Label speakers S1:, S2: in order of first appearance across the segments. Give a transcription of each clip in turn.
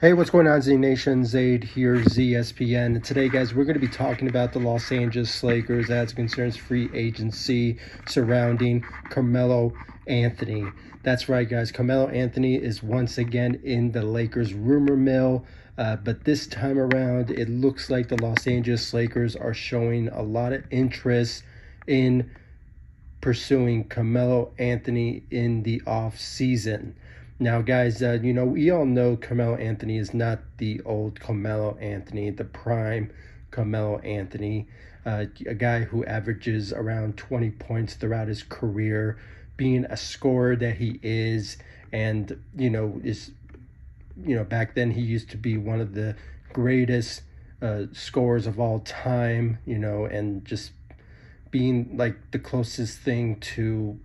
S1: Hey, what's going on, Z Nation? Zaid here, ZSPN. Today, guys, we're going to be talking about the Los Angeles Lakers as concerns free agency surrounding Carmelo Anthony. That's right, guys. Carmelo Anthony is once again in the Lakers rumor mill. Uh, but this time around, it looks like the Los Angeles Lakers are showing a lot of interest in pursuing Carmelo Anthony in the off season. Now, guys, uh, you know, we all know Carmelo Anthony is not the old Carmelo Anthony, the prime Carmelo Anthony, uh, a guy who averages around 20 points throughout his career, being a scorer that he is, and, you know, is, you know, back then he used to be one of the greatest uh, scorers of all time, you know, and just being like the closest thing to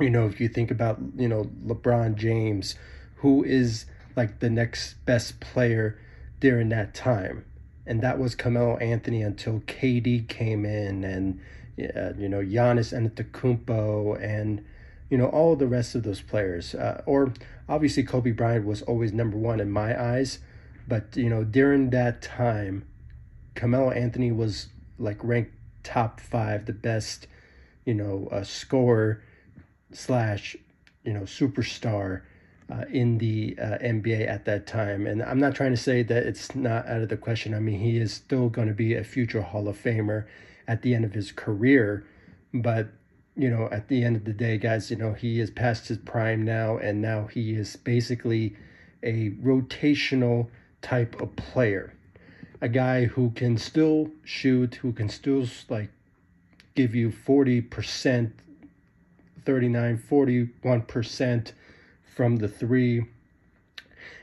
S1: you know, if you think about, you know, LeBron James, who is like the next best player during that time. And that was Carmelo Anthony until KD came in and, you know, Giannis Antetokounmpo and, you know, all the rest of those players. Uh, or obviously Kobe Bryant was always number one in my eyes. But, you know, during that time, Carmelo Anthony was like ranked top five, the best, you know, uh, scorer slash you know superstar uh, in the uh, NBA at that time. And I'm not trying to say that it's not out of the question. I mean, he is still going to be a future Hall of Famer at the end of his career. But, you know, at the end of the day, guys, you know, he is past his prime now. And now he is basically a rotational type of player. A guy who can still shoot, who can still, like, give you 40% 39 41% from the three.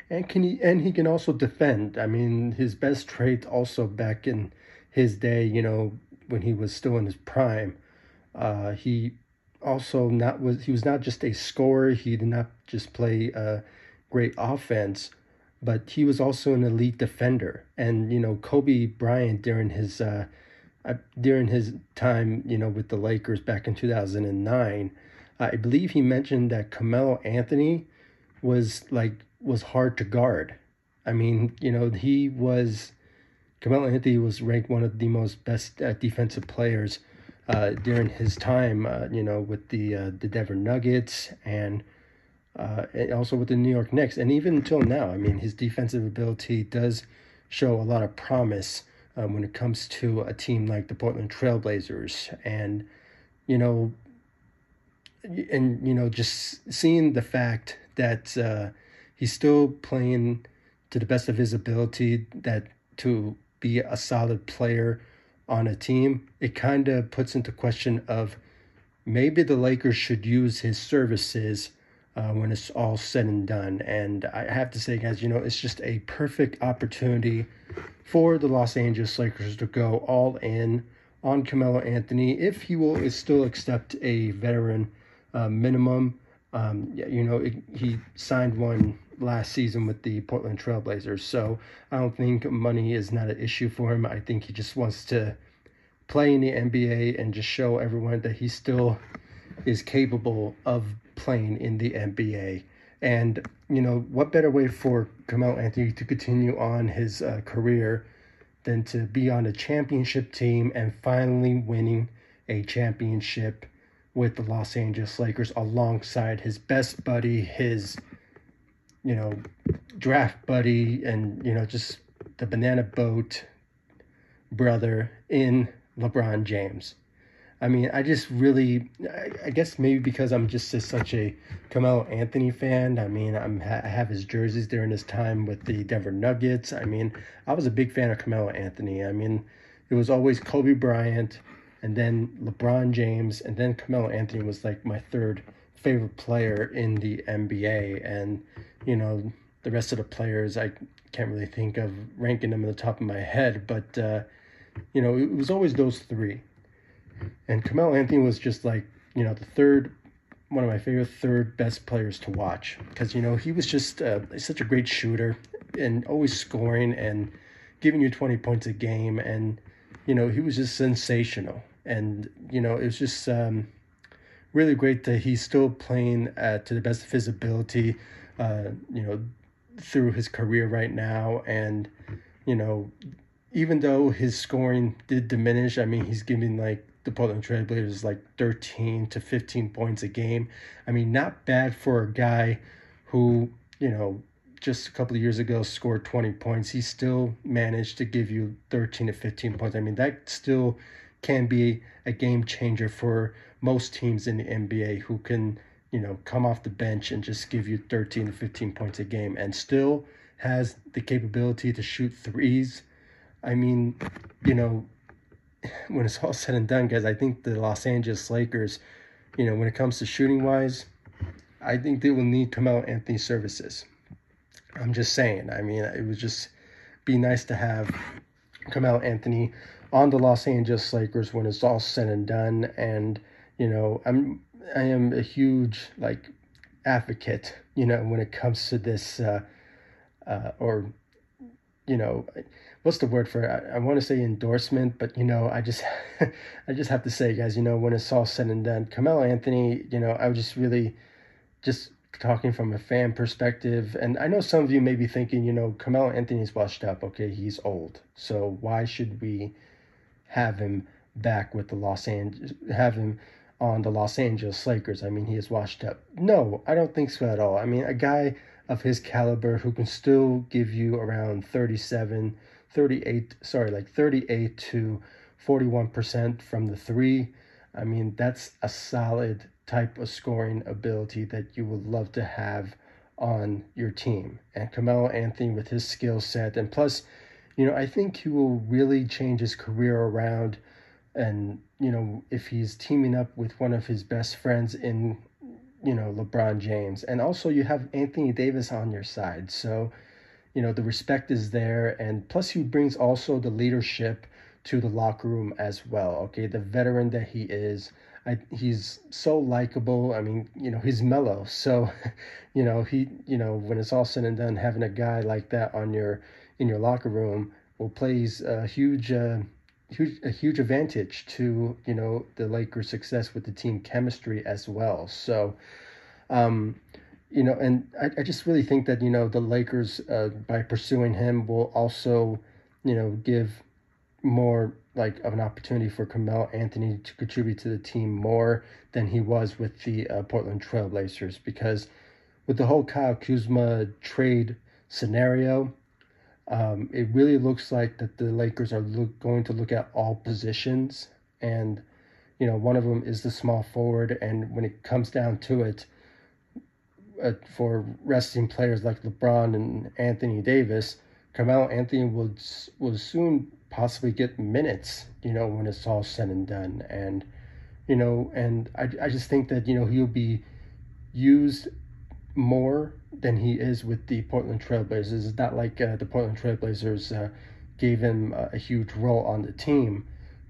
S1: And can he and he can also defend. I mean his best trait also back in his day you know when he was still in his prime uh, he also not was he was not just a scorer. He did not just play uh, great offense but he was also an elite defender. And you know kobe bryant during his uh during his time you know with the lakers back in 2009 I believe he mentioned that Carmelo Anthony was like was hard to guard. I mean, you know, he was Carmelo Anthony was ranked one of the most best uh, defensive players uh, during his time. Uh, you know, with the uh, the Denver Nuggets and. Uh, and also with the New York Knicks, and even until now, I mean, his defensive ability does show a lot of promise um, when it comes to a team like the Portland Trailblazers. And, you know, and you know just seeing the fact that uh, he's still playing to the best of his ability that to be a solid player on a team it kind of puts into question of maybe the lakers should use his services uh, when it's all said and done and i have to say guys you know it's just a perfect opportunity for the los angeles lakers to go all in on Carmelo Anthony if he will still accept a veteran uh, minimum. Um, you know, it, he signed one last season with the Portland Trailblazers, so I don't think money is not an issue for him. I think he just wants to play in the NBA and just show everyone that he still is capable of playing in the NBA. And, you know, what better way for Carmelo Anthony to continue on his uh, career than to be on a championship team and finally winning a championship with the Los Angeles Lakers alongside his best buddy, his, you know, draft buddy, and, you know, just the banana boat brother in LeBron James. I mean, I just really, I, guess maybe because I'm just such a Carmelo Anthony fan. I mean, I'm I have his jerseys during his time with the Denver Nuggets. I mean, I was a big fan of Carmelo Anthony. I mean, it was always Kobe Bryant, and then LeBron James, and then Carmelo Anthony was like my third favorite player in the NBA. And, you know, the rest of the players, I can't really think of ranking them in the top of my head, but, uh, you know, it was always those three. And Carmelo Anthony was just like, you know, the third, one of my favorite third best players to watch because, you know, he was just uh, such a great shooter and always scoring and giving you 20 points a game. And, you know, he was just sensational. And, you know, it was just um, really great that he's still playing uh, to the best of his ability. Uh, you know, through his career right now, and you know, even though his scoring did diminish, I mean, he's giving like the Portland Trailblazers like 13 to 15 points a game. I mean, not bad for a guy who, you know, just a couple of years ago scored 20 points. He still managed to give you 13 to 15 points. I mean, that still can be a game changer for most teams in the NBA who can, you know, come off the bench and just give you 13 to 15 points a game and still has the capability to shoot threes. I mean, you know, when it's all said and done, guys, I think the Los Angeles Lakers, you know, when it comes to shooting wise, I think they will need Carmelo Anthony services. I'm just saying. I mean, it would just be nice to have Carmelo Anthony on the Los Angeles Lakers when it's all said and done. And you know, I'm I am a huge like advocate. You know, when it comes to this, uh, uh, or you know, what's the word for it? I, I want to say endorsement, but you know, I just I just have to say, guys, you know, when it's all said and done, Carmelo Anthony, you know, I was just really just talking from a fan perspective, and I know some of you may be thinking, you know, Carmelo Anthony's washed up. Okay, he's old, so why should we have him back with the Los Angeles? Have him on the Los Angeles Lakers? I mean, he is washed up. No, I don't think so at all. I mean, a guy of his caliber who can still give you around 37, 38, sorry, like 38 to 41% from the three. I mean, that's a solid type of scoring ability that you would love to have on your team. And Carmelo Anthony with his skill set and plus, you know, I think he will really change his career around and, you know, if he's teaming up with one of his best friends in, you know, LeBron James. And also you have Anthony Davis on your side. So, you know, the respect is there and plus he brings also the leadership to the locker room as well. Okay, the veteran that he is, I, he's so likable. I mean, you know, he's mellow. So, you know, he, you know, when it's all said and done, having a guy like that on your in your locker room will plays a huge, uh, huge, a huge advantage to you know the Lakers' success with the team chemistry as well. So, um, you know, and I, I just really think that you know the Lakers uh, by pursuing him will also, you know, give more like of an opportunity for Carmelo Anthony to contribute to the team more than he was with the uh, Portland Trailblazers. Because with the whole Kyle Kuzma trade scenario, um, it really looks like that the Lakers are look, going to look at all positions. And you know one of them is the small forward. And when it comes down to it uh, for resting players like LeBron and Anthony Davis, Carmelo Anthony will will soon possibly get minutes, you know, when it's all said and done. And, you know, and I, I just think that, you know, he'll be used more than he is with the Portland Trailblazers. It's not like uh, the Portland Trailblazers uh, gave him a, a, huge role on the team.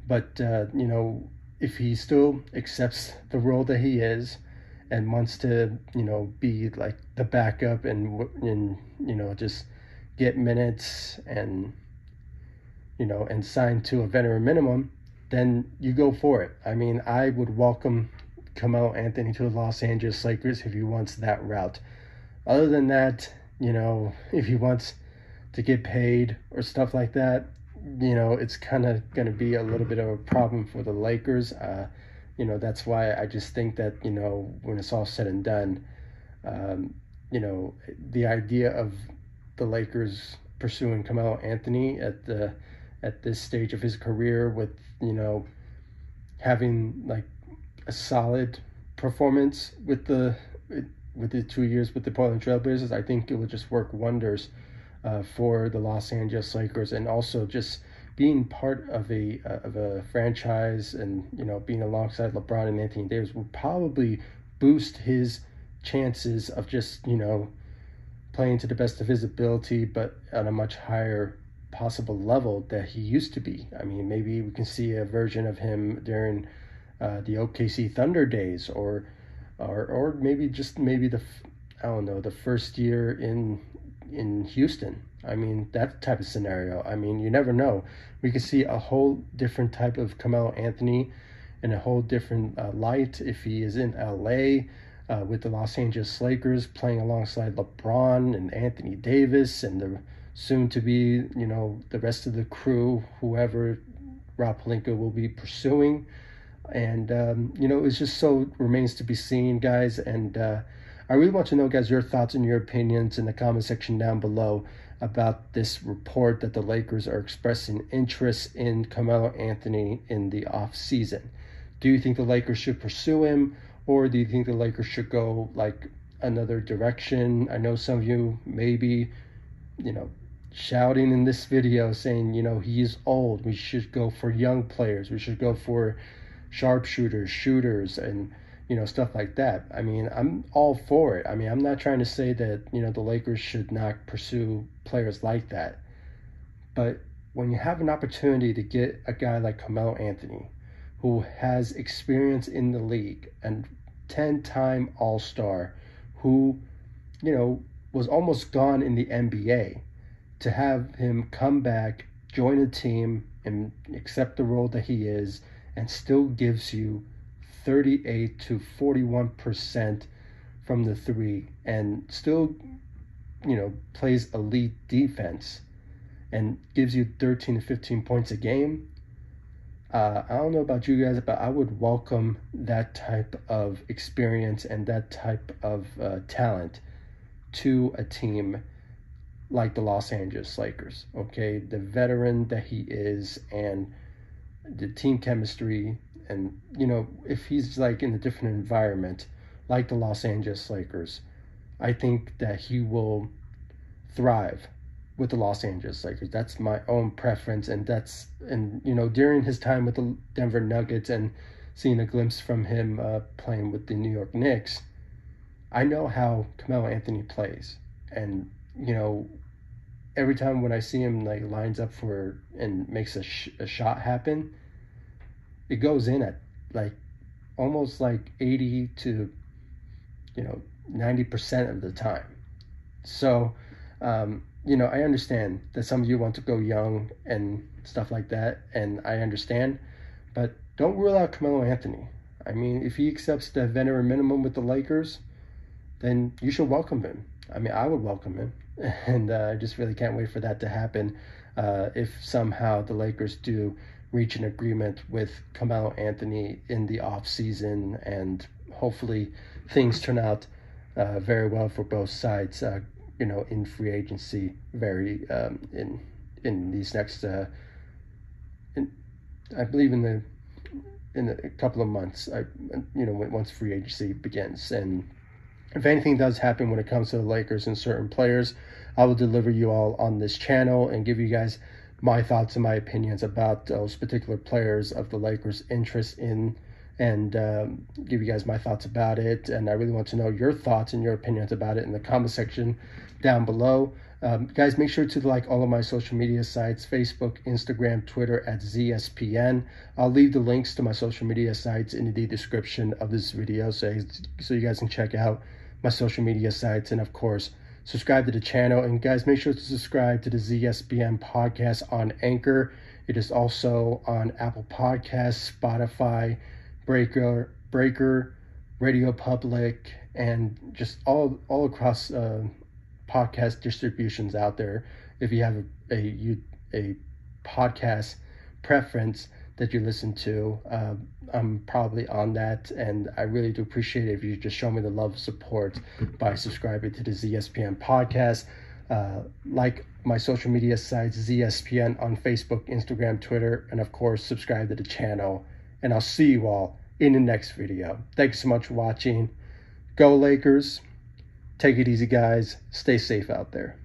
S1: But, uh, you know, if he still accepts the role that he is and wants to, you know, be like the backup and, and you know, just get minutes and you know, and sign to a veteran minimum, then you go for it. I mean, I would welcome Carmelo Anthony to the Los Angeles Lakers if he wants that route. Other than that, you know, if he wants to get paid or stuff like that, you know, it's kind of going to be a little bit of a problem for the Lakers. Uh, you know, that's why I just think that, you know, when it's all said and done, um, you know, the idea of the Lakers pursuing Carmelo Anthony at the at this stage of his career with you know having like a solid performance with the with the two years with the Portland Trailblazers, I think it would just work wonders uh, for the Los Angeles Lakers, and also just being part of a uh, of a franchise, and you know being alongside LeBron and Anthony Davis would probably boost his chances of just you know playing to the best of his ability, but at a much higher possible level that he used to be. I mean, maybe we can see a version of him during uh, the OKC Thunder days, or or or maybe just maybe the I don't know the first year in in Houston. I mean that type of scenario. I mean you never know. We could see a whole different type of Carmelo Anthony in a whole different uh, light if he is in LA. uh, with the Los Angeles Lakers, playing alongside LeBron and Anthony Davis and the soon to be, you know, the rest of the crew, whoever Rob Pelinka will be pursuing. And, um, you know, it's just so remains to be seen, guys. And uh, I really want to know, guys, your thoughts and your opinions in the comment section down below about this report that the Lakers are expressing interest in Carmelo Anthony in the off season. Do you think the Lakers should pursue him, or do you think the Lakers should go like another direction? I know some of you maybe, you know, shouting in this video saying, you know, he's old. We should go for young players. We should go for sharpshooters, shooters, and you know stuff like that. I mean, I'm all for it. I mean, I'm not trying to say that you know the Lakers should not pursue players like that, but when you have an opportunity to get a guy like Carmelo Anthony, who has experience in the league and 10-time All-Star, who you know was almost gone in the NBA, to have him come back, join a team, and accept the role that he is, and still gives you 38 to 41% from the three, and still, you know, plays elite defense and gives you 13 to 15 points a game. Uh, I don't know about you guys, but I would welcome that type of experience and that type of uh, talent to a team like the Los Angeles Lakers. Okay, the veteran that he is and the team chemistry, and you know, if he's like in a different environment, like the Los Angeles Lakers, I think that he will thrive with the Los Angeles Lakers. That's my own preference, and that's and you know during his time with the Denver Nuggets and seeing a glimpse from him uh, playing with the New York Knicks, I know how Carmelo Anthony plays, and you know, every time when I see him like lines up for and makes a, sh- a shot happen, it goes in at like almost like 80 to you know 90% of the time. So, um, you know, I understand that some of you want to go young and stuff like that, and I understand, but don't rule out Carmelo Anthony. I mean, if he accepts the veteran minimum with the Lakers, then you should welcome him. I mean, I would welcome him. and uh, I just really can't wait for that to happen. Uh, if somehow the Lakers do reach an agreement with Carmelo Anthony in the off season, and hopefully things turn out uh, very well for both sides. Uh, you know, in free agency, very um, in in these next, uh, in, I believe in the in a couple of months. I you know once free agency begins and if anything does happen when it comes to the Lakers and certain players, I will deliver you all on this channel and give you guys my thoughts and my opinions about those particular players of the Lakers' interest in and um, give you guys my thoughts about it. And I really want to know your thoughts and your opinions about it in the comment section down below. Um, guys, make sure to like all of my social media sites Facebook, Instagram, Twitter at ZSPN. I'll leave the links to my social media sites in the description of this video so, so you guys can check out my social media sites. And of course, subscribe to the channel. And guys, make sure to subscribe to the ZSPN podcast on Anchor. It is also on Apple Podcasts, Spotify, Breaker, Breaker, Radio Public, and just all all across uh, podcast distributions out there. If you have a, a, a podcast preference that you listen to, uh, I'm probably on that, and I really do appreciate it if you just show me the love support by subscribing to the ZSPN podcast. Uh, like my social media sites, ZSPN on Facebook, Instagram, Twitter, and of course, subscribe to the channel. And I'll see you all in the next video. Thanks so much for watching. Go Lakers. Take it easy, guys. Stay safe out there.